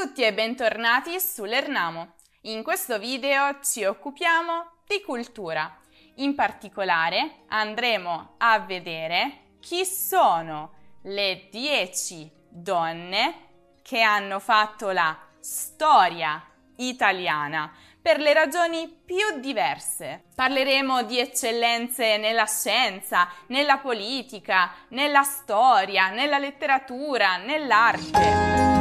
tutti e bentornati su Lernamo. In questo video ci occupiamo di cultura. In particolare andremo a vedere chi sono le 10 donne che hanno fatto la storia italiana per le ragioni più diverse. Parleremo di eccellenze nella scienza, nella politica, nella storia, nella letteratura, nell'arte.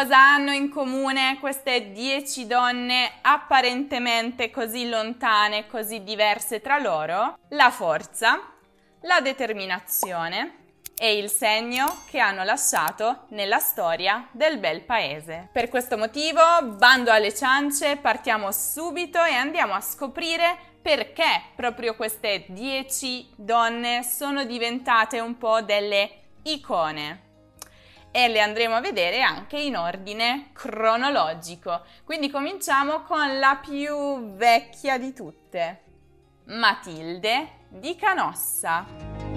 Cosa hanno in comune queste dieci donne apparentemente così lontane, così diverse tra loro? La forza, la determinazione e il segno che hanno lasciato nella storia del bel paese. Per questo motivo, bando alle ciance, partiamo subito e andiamo a scoprire perché proprio queste dieci donne sono diventate un po' delle icone e le andremo a vedere anche in ordine cronologico. Quindi cominciamo con la più vecchia di tutte, Matilde di Canossa.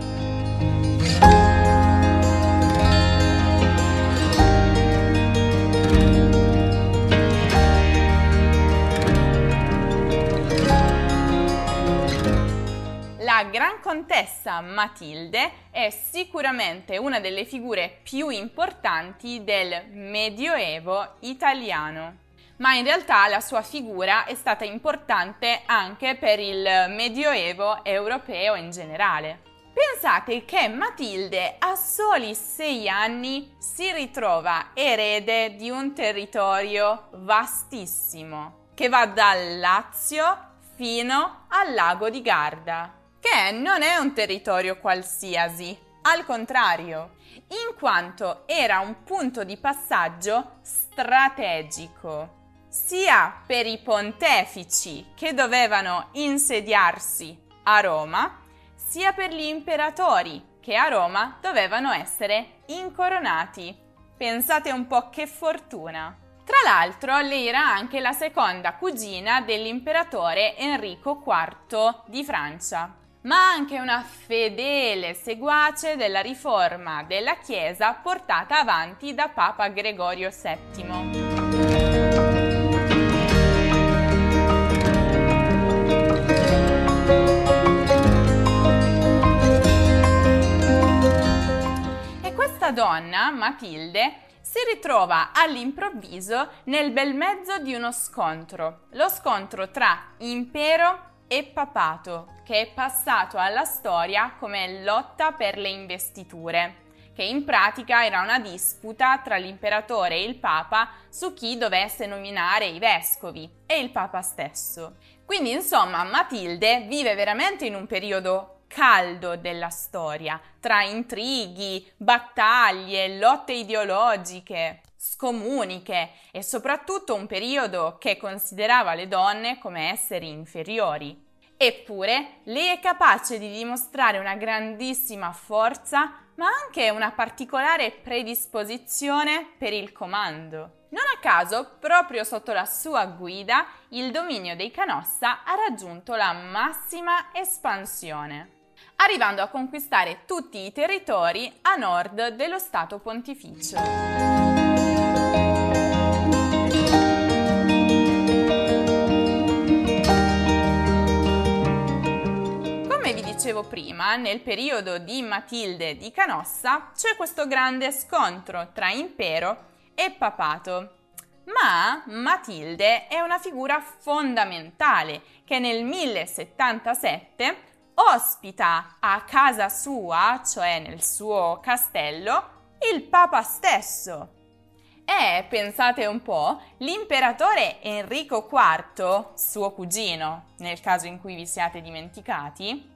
La Gran Contessa Matilde è sicuramente una delle figure più importanti del Medioevo italiano ma in realtà la sua figura è stata importante anche per il Medioevo europeo in generale. Pensate che Matilde a soli sei anni si ritrova erede di un territorio vastissimo che va dal Lazio fino al lago di Garda, che non è un territorio qualsiasi, al contrario, in quanto era un punto di passaggio strategico sia per i pontefici che dovevano insediarsi a Roma, sia per gli imperatori che a Roma dovevano essere incoronati. Pensate un po' che fortuna. Tra l'altro, lei era anche la seconda cugina dell'imperatore Enrico IV di Francia, ma anche una fedele seguace della riforma della Chiesa portata avanti da Papa Gregorio VII. donna, Matilde, si ritrova all'improvviso nel bel mezzo di uno scontro, lo scontro tra impero e papato, che è passato alla storia come lotta per le investiture, che in pratica era una disputa tra l'imperatore e il papa su chi dovesse nominare i vescovi e il papa stesso. Quindi insomma Matilde vive veramente in un periodo caldo della storia, tra intrighi, battaglie, lotte ideologiche, scomuniche e soprattutto un periodo che considerava le donne come esseri inferiori. Eppure, lei è capace di dimostrare una grandissima forza, ma anche una particolare predisposizione per il comando. Non a caso, proprio sotto la sua guida, il dominio dei Canossa ha raggiunto la massima espansione arrivando a conquistare tutti i territori a nord dello Stato pontificio. Dicevo prima, nel periodo di Matilde di Canossa c'è questo grande scontro tra impero e papato. Ma Matilde è una figura fondamentale che nel 1077 ospita a casa sua, cioè nel suo castello, il Papa stesso. E pensate un po', l'imperatore Enrico IV, suo cugino, nel caso in cui vi siate dimenticati,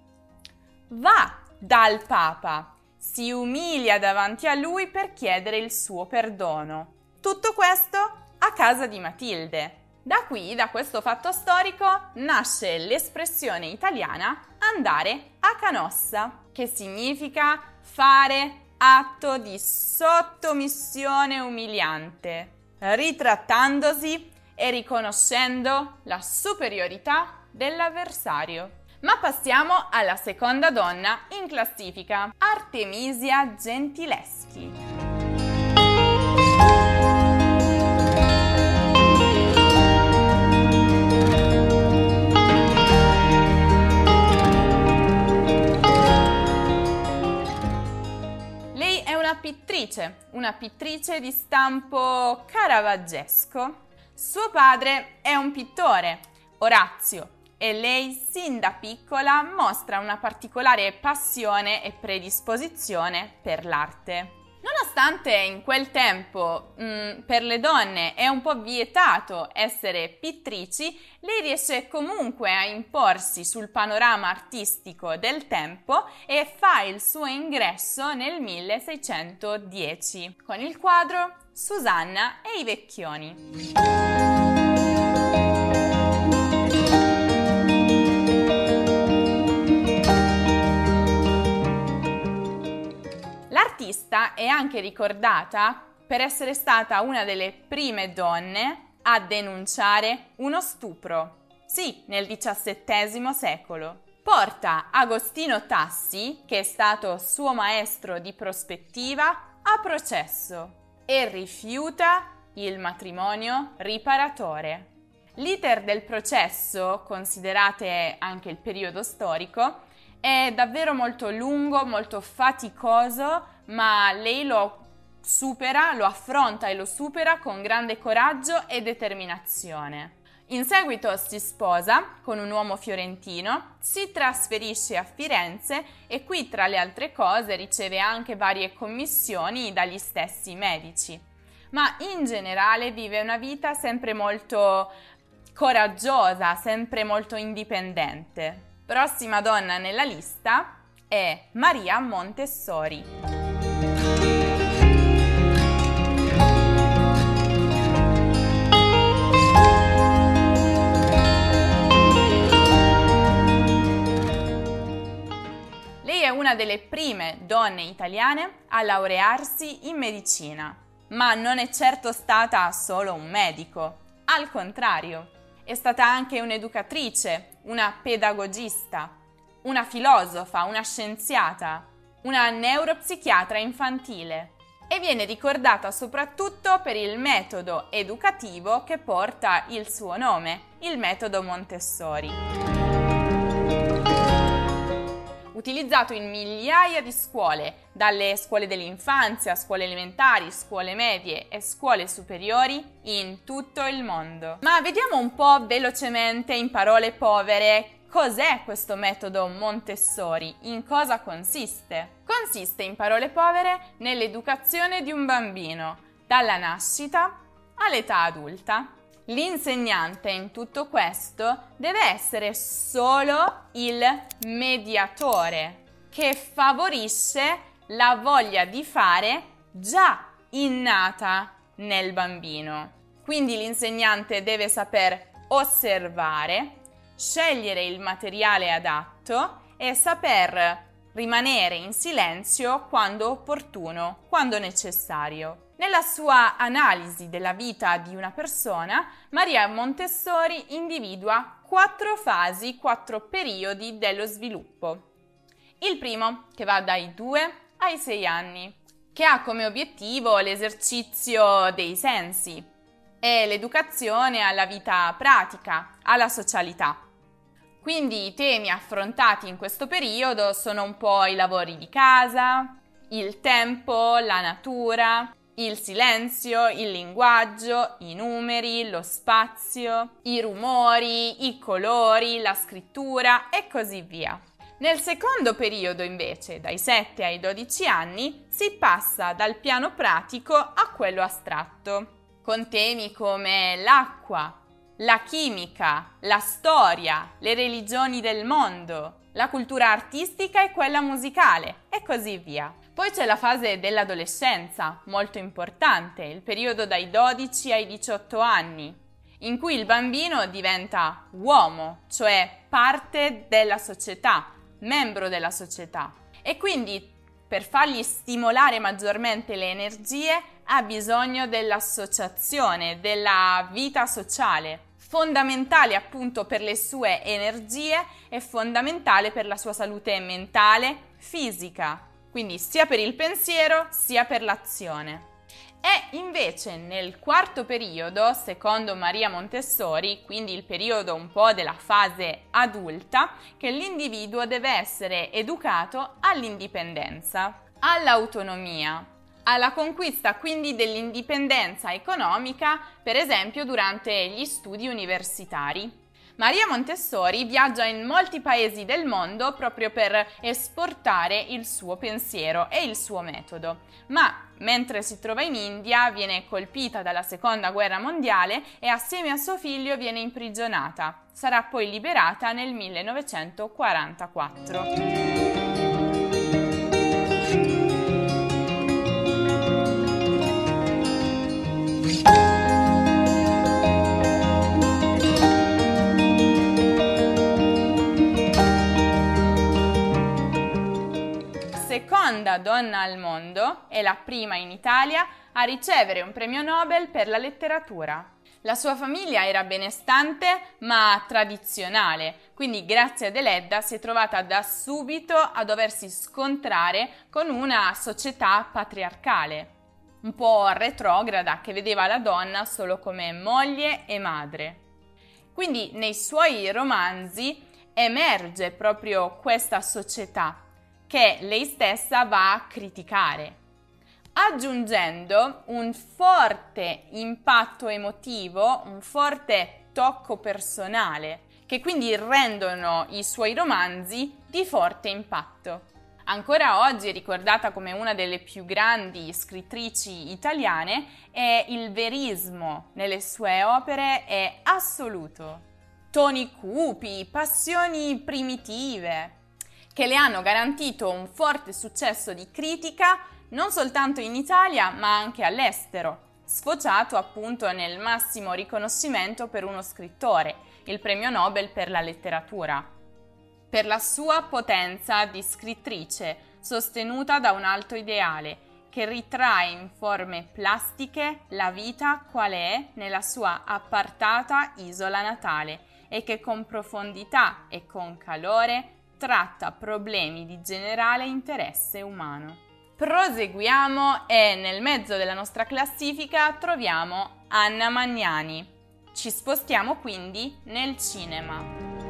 va dal Papa, si umilia davanti a lui per chiedere il suo perdono. Tutto questo a casa di Matilde. Da qui, da questo fatto storico, nasce l'espressione italiana andare a canossa, che significa fare atto di sottomissione umiliante, ritrattandosi e riconoscendo la superiorità dell'avversario. Ma passiamo alla seconda donna in classifica, Artemisia Gentileschi. pittrice, una pittrice di stampo caravaggesco. Suo padre è un pittore, Orazio, e lei sin da piccola mostra una particolare passione e predisposizione per l'arte. Nonostante in quel tempo mh, mm, per le donne è un po' vietato essere pittrici, lei riesce comunque a imporsi sul panorama artistico del tempo e fa il suo ingresso nel 1610 con il quadro Susanna e i vecchioni. L'artista è anche ricordata per essere stata una delle prime donne a denunciare uno stupro. Sì, nel XVII secolo. Porta Agostino Tassi, che è stato suo maestro di prospettiva, a processo e rifiuta il matrimonio riparatore. L'iter del processo, considerate anche il periodo storico, è davvero molto lungo, molto faticoso, ma lei lo supera, lo affronta e lo supera con grande coraggio e determinazione. In seguito si sposa con un uomo fiorentino, si trasferisce a Firenze e qui tra le altre cose riceve anche varie commissioni dagli stessi medici. Ma in generale vive una vita sempre molto coraggiosa, sempre molto indipendente. Prossima donna nella lista è Maria Montessori. È una delle prime donne italiane a laurearsi in medicina, ma non è certo stata solo un medico. Al contrario, è stata anche un'educatrice, una pedagogista, una filosofa, una scienziata, una neuropsichiatra infantile e viene ricordata soprattutto per il metodo educativo che porta il suo nome, il metodo Montessori utilizzato in migliaia di scuole, dalle scuole dell'infanzia, scuole elementari, scuole medie e scuole superiori in tutto il mondo. Ma vediamo un po' velocemente in parole povere Cos'è questo metodo Montessori? In cosa consiste? Consiste, in parole povere, nell'educazione di un bambino, dalla nascita all'età adulta. L'insegnante in tutto questo deve essere solo il mediatore che favorisce la voglia di fare già innata nel bambino. Quindi l'insegnante deve saper osservare, scegliere il materiale adatto e saper rimanere in silenzio quando opportuno, quando necessario. Nella sua analisi della vita di una persona, Maria Montessori individua quattro fasi, quattro periodi dello sviluppo. Il primo, che va dai 2 ai 6 anni, che ha come obiettivo l'esercizio dei sensi e l'educazione alla vita pratica, alla socialità. Quindi i temi affrontati in questo periodo sono un po' i lavori di casa, il tempo, la natura, il silenzio, il linguaggio, i numeri, lo spazio, i rumori, i colori, la scrittura e così via. Nel secondo periodo invece, dai 7 ai 12 anni, si passa dal piano pratico a quello astratto, con temi come l'acqua, la chimica, la storia, le religioni del mondo, la cultura artistica e quella musicale e così via. Poi c'è la fase dell'adolescenza, molto importante, il periodo dai 12 ai 18 anni, in cui il bambino diventa uomo, cioè parte della società, membro della società. E quindi per fargli stimolare maggiormente le energie ha bisogno dell'associazione, della vita sociale, fondamentale appunto per le sue energie e fondamentale per la sua salute mentale, fisica, quindi sia per il pensiero sia per l'azione. È invece nel quarto periodo, secondo Maria Montessori, quindi il periodo un po' della fase adulta, che l'individuo deve essere educato all'indipendenza, all'autonomia, alla conquista quindi dell'indipendenza economica, per esempio durante gli studi universitari. Maria Montessori viaggia in molti paesi del mondo proprio per esportare il suo pensiero e il suo metodo, ma mentre si trova in India viene colpita dalla seconda guerra mondiale e assieme a suo figlio viene imprigionata. Sarà poi liberata nel 1944. Seconda donna al mondo e la prima in Italia a ricevere un premio Nobel per la letteratura. La sua famiglia era benestante ma tradizionale, quindi grazie ad Eledda si è trovata da subito a doversi scontrare con una società patriarcale, un po' retrograda che vedeva la donna solo come moglie e madre. Quindi nei suoi romanzi emerge proprio questa società che lei stessa va a criticare, aggiungendo un forte impatto emotivo, un forte tocco personale, che quindi rendono i suoi romanzi di forte impatto. Ancora oggi ricordata come una delle più grandi scrittrici italiane e il verismo nelle sue opere è assoluto. Toni cupi, passioni primitive, che le hanno garantito un forte successo di critica non soltanto in Italia ma anche all'estero, sfociato appunto nel massimo riconoscimento per uno scrittore, il premio Nobel per la letteratura. Per la sua potenza di scrittrice, sostenuta da un alto ideale, che ritrae in forme plastiche la vita qual è nella sua appartata isola natale e che con profondità e con calore tratta problemi di generale interesse umano. Proseguiamo e nel mezzo della nostra classifica troviamo Anna Magnani. Ci spostiamo quindi nel cinema.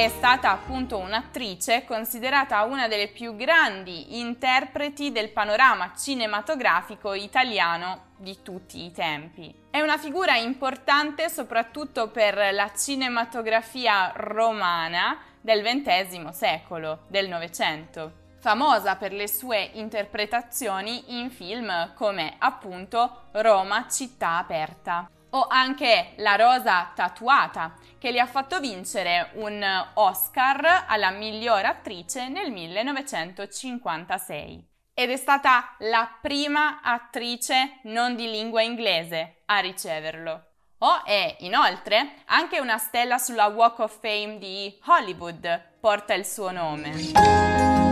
È stata appunto un'attrice considerata una delle più grandi interpreti del panorama cinematografico italiano di tutti i tempi. È una figura importante soprattutto per la cinematografia romana del XX secolo, del Novecento famosa per le sue interpretazioni in film come appunto Roma città aperta o anche La rosa tatuata, che le ha fatto vincere un Oscar alla miglior attrice nel 1956. Ed è stata la prima attrice non di lingua inglese a riceverlo. O è inoltre anche una stella sulla Walk of Fame di Hollywood, porta il suo nome.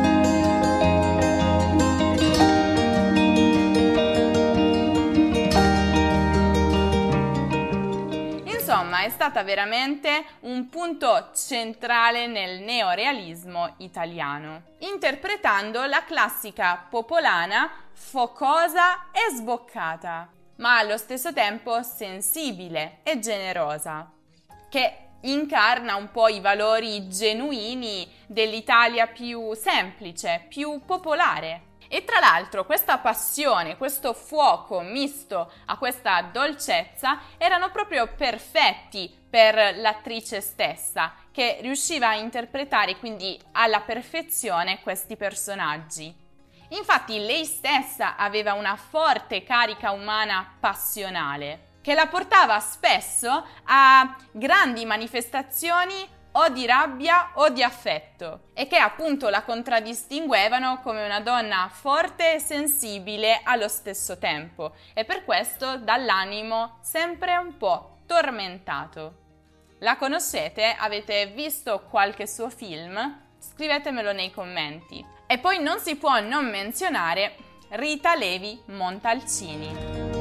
È stata veramente un punto centrale nel neorealismo italiano, interpretando la classica popolana focosa e sboccata, ma allo stesso tempo sensibile e generosa, che incarna un po' i valori genuini dell'Italia più semplice, più popolare. E tra l'altro questa passione, questo fuoco misto a questa dolcezza erano proprio perfetti per l'attrice stessa, che riusciva a interpretare quindi alla perfezione questi personaggi. Infatti lei stessa aveva una forte carica umana passionale, che la portava spesso a grandi manifestazioni o di rabbia o di affetto e che appunto la contraddistinguevano come una donna forte e sensibile allo stesso tempo e per questo dall'animo sempre un po' tormentato. La conoscete? Avete visto qualche suo film? Scrivetemelo nei commenti. E poi non si può non menzionare Rita Levi Montalcini.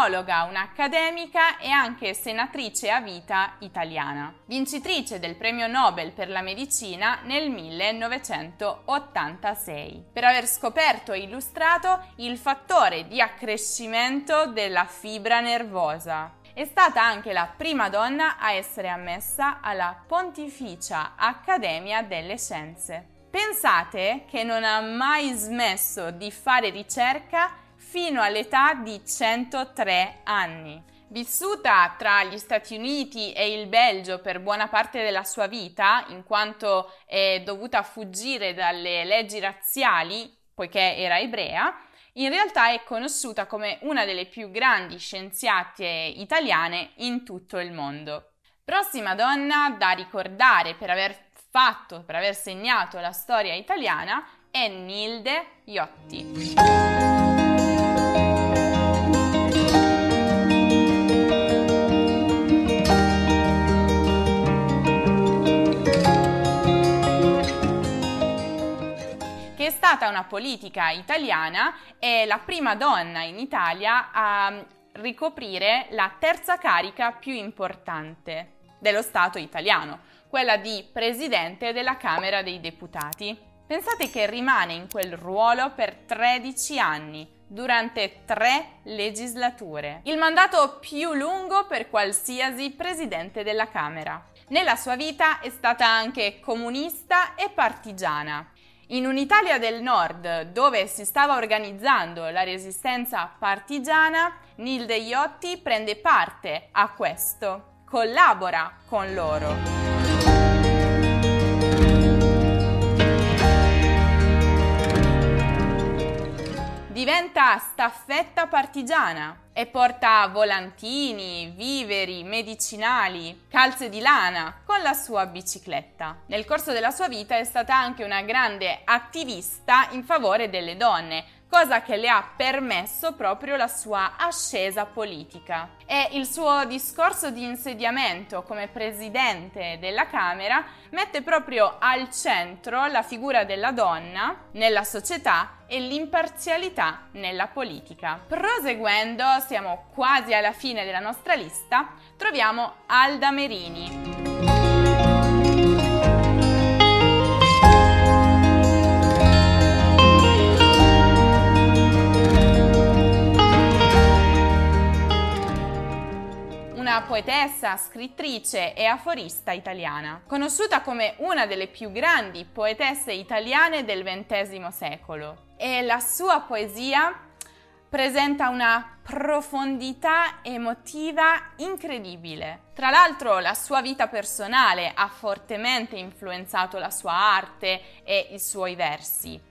Neurologa, un'accademica e anche senatrice a vita italiana, vincitrice del premio Nobel per la medicina nel 1986, per aver scoperto e illustrato il fattore di accrescimento della fibra nervosa. È stata anche la prima donna a essere ammessa alla Pontificia Accademia delle Scienze. Pensate che non ha mai smesso di fare ricerca fino all'età di 103 anni. Vissuta tra gli Stati Uniti e il Belgio per buona parte della sua vita, in quanto è dovuta fuggire dalle leggi razziali, poiché era ebrea, in realtà è conosciuta come una delle più grandi scienziate italiane in tutto il mondo. Prossima donna da ricordare per aver fatto, per aver segnato la storia italiana è Nilde Iotti. Stata una politica italiana e la prima donna in Italia a ricoprire la terza carica più importante dello Stato italiano, quella di presidente della Camera dei Deputati. Pensate che rimane in quel ruolo per 13 anni, durante tre legislature, il mandato più lungo per qualsiasi presidente della Camera. Nella sua vita è stata anche comunista e partigiana in un'Italia del Nord dove si stava organizzando la resistenza partigiana, Nilde Iotti prende parte a questo, collabora con loro. Diventa staffetta partigiana e porta volantini, viveri, medicinali, calze di lana con la sua bicicletta. Nel corso della sua vita è stata anche una grande attivista in favore delle donne, cosa che le ha permesso proprio la sua ascesa politica. E il suo discorso di insediamento come presidente della Camera mette proprio al centro la figura della donna nella società e l'imparzialità nella politica. Proseguendo, siamo quasi alla fine della nostra lista, troviamo Alda Merini. Una poetessa, scrittrice e aforista italiana, conosciuta come una delle più grandi poetesse italiane del XX secolo. E la sua poesia presenta una profondità emotiva incredibile. Tra l'altro la sua vita personale ha fortemente influenzato la sua arte e i suoi versi.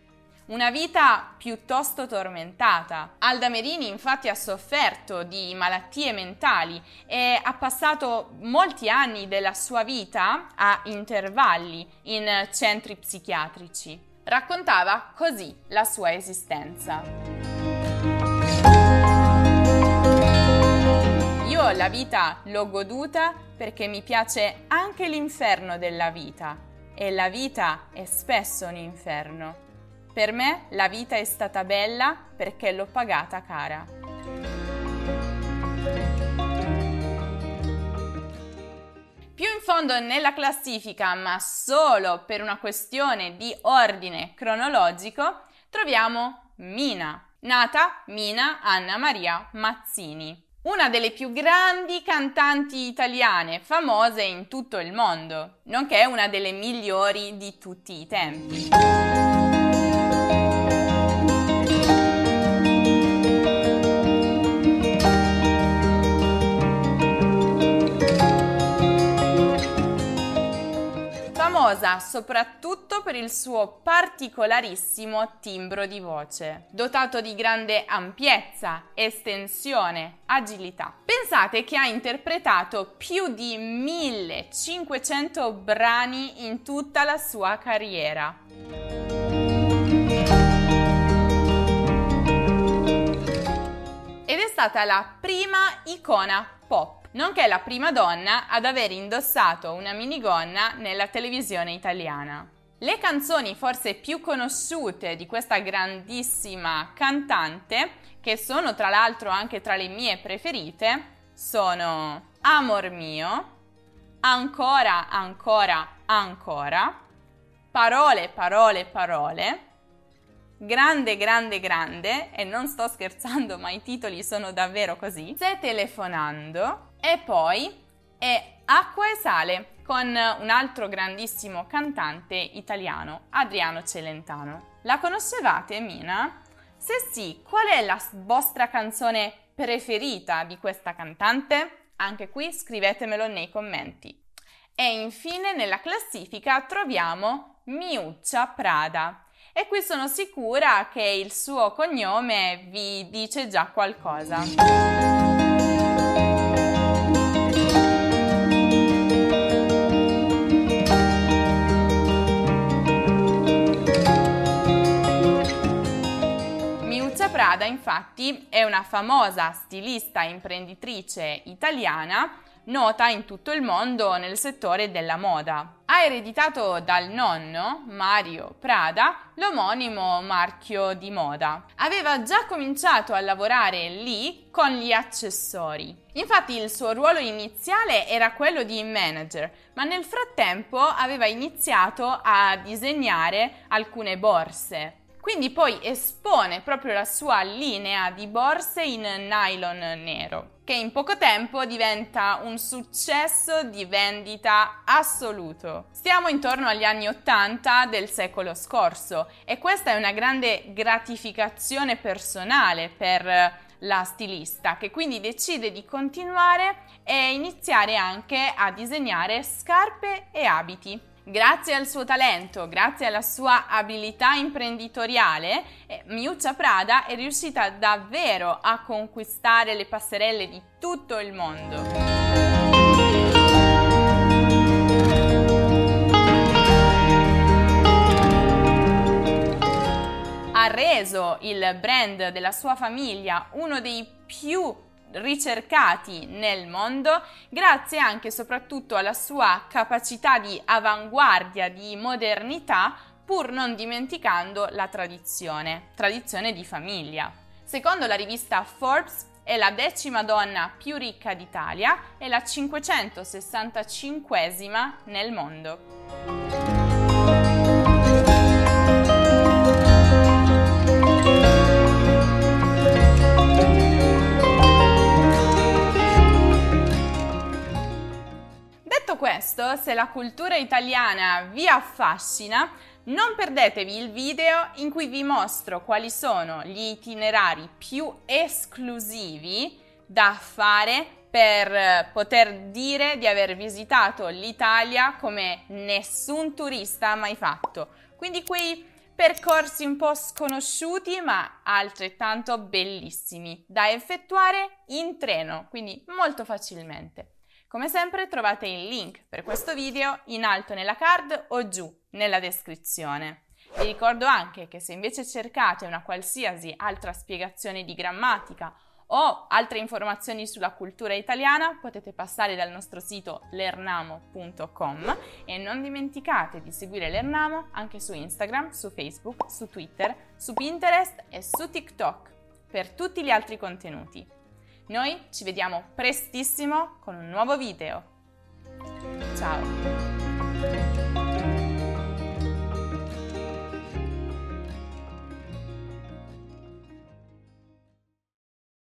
Una vita piuttosto tormentata. Alda Merini infatti ha sofferto di malattie mentali e ha passato molti anni della sua vita a intervalli in centri psichiatrici. Raccontava così la sua esistenza. Io la vita l'ho goduta perché mi piace anche l'inferno della vita e la vita è spesso un inferno per me la vita è stata bella perché l'ho pagata cara. Più in fondo nella classifica, ma solo per una questione di ordine cronologico, troviamo Mina, nata Mina Anna Maria Mazzini, una delle più grandi cantanti italiane famose in tutto il mondo, nonché una delle migliori di tutti i tempi. Famosa soprattutto per il suo particolarissimo timbro di voce, dotato di grande ampiezza, estensione, agilità. Pensate che ha interpretato più di 1500 brani in tutta la sua carriera. Ed è stata la prima icona pop nonché la prima donna ad aver indossato una minigonna nella televisione italiana. Le canzoni forse più conosciute di questa grandissima cantante, che sono tra l'altro anche tra le mie preferite, sono Amor mio, Ancora, ancora, ancora, Parole, parole, parole, Grande, grande, grande, e non sto scherzando ma i titoli sono davvero così, Stai telefonando, e poi è Acqua e Sale con un altro grandissimo cantante italiano, Adriano Celentano. La conoscevate, Mina? Se sì, qual è la vostra canzone preferita di questa cantante? Anche qui scrivetemelo nei commenti. E infine nella classifica troviamo Miuccia Prada. E qui sono sicura che il suo cognome vi dice già qualcosa. Prada infatti è una famosa stilista e imprenditrice italiana nota in tutto il mondo nel settore della moda. Ha ereditato dal nonno, Mario Prada, l'omonimo marchio di moda. Aveva già cominciato a lavorare lì con gli accessori. Infatti il suo ruolo iniziale era quello di manager, ma nel frattempo aveva iniziato a disegnare alcune borse. Quindi poi espone proprio la sua linea di borse in nylon nero, che in poco tempo diventa un successo di vendita assoluto. Stiamo intorno agli anni 80 del secolo scorso e questa è una grande gratificazione personale per la stilista che quindi decide di continuare e iniziare anche a disegnare scarpe e abiti. Grazie al suo talento, grazie alla sua abilità imprenditoriale, eh, Miuccia Prada è riuscita davvero a conquistare le passerelle di tutto il mondo. Ha reso il brand della sua famiglia uno dei più ricercati nel mondo grazie anche e soprattutto alla sua capacità di avanguardia, di modernità, pur non dimenticando la tradizione, tradizione di famiglia. Secondo la rivista Forbes è la decima donna più ricca d'Italia e la 565esima nel mondo. Questo, se la cultura italiana vi affascina, non perdetevi il video in cui vi mostro quali sono gli itinerari più esclusivi da fare per poter dire di aver visitato l'Italia come nessun turista ha mai fatto. Quindi quei percorsi un po' sconosciuti ma altrettanto bellissimi da effettuare in treno, quindi molto facilmente. Come sempre trovate il link per questo video in alto nella card o giù nella descrizione. Vi ricordo anche che se invece cercate una qualsiasi altra spiegazione di grammatica o altre informazioni sulla cultura italiana potete passare dal nostro sito lernamo.com e non dimenticate di seguire Lernamo anche su Instagram, su Facebook, su Twitter, su Pinterest e su TikTok per tutti gli altri contenuti. Noi ci vediamo prestissimo con un nuovo video. Ciao!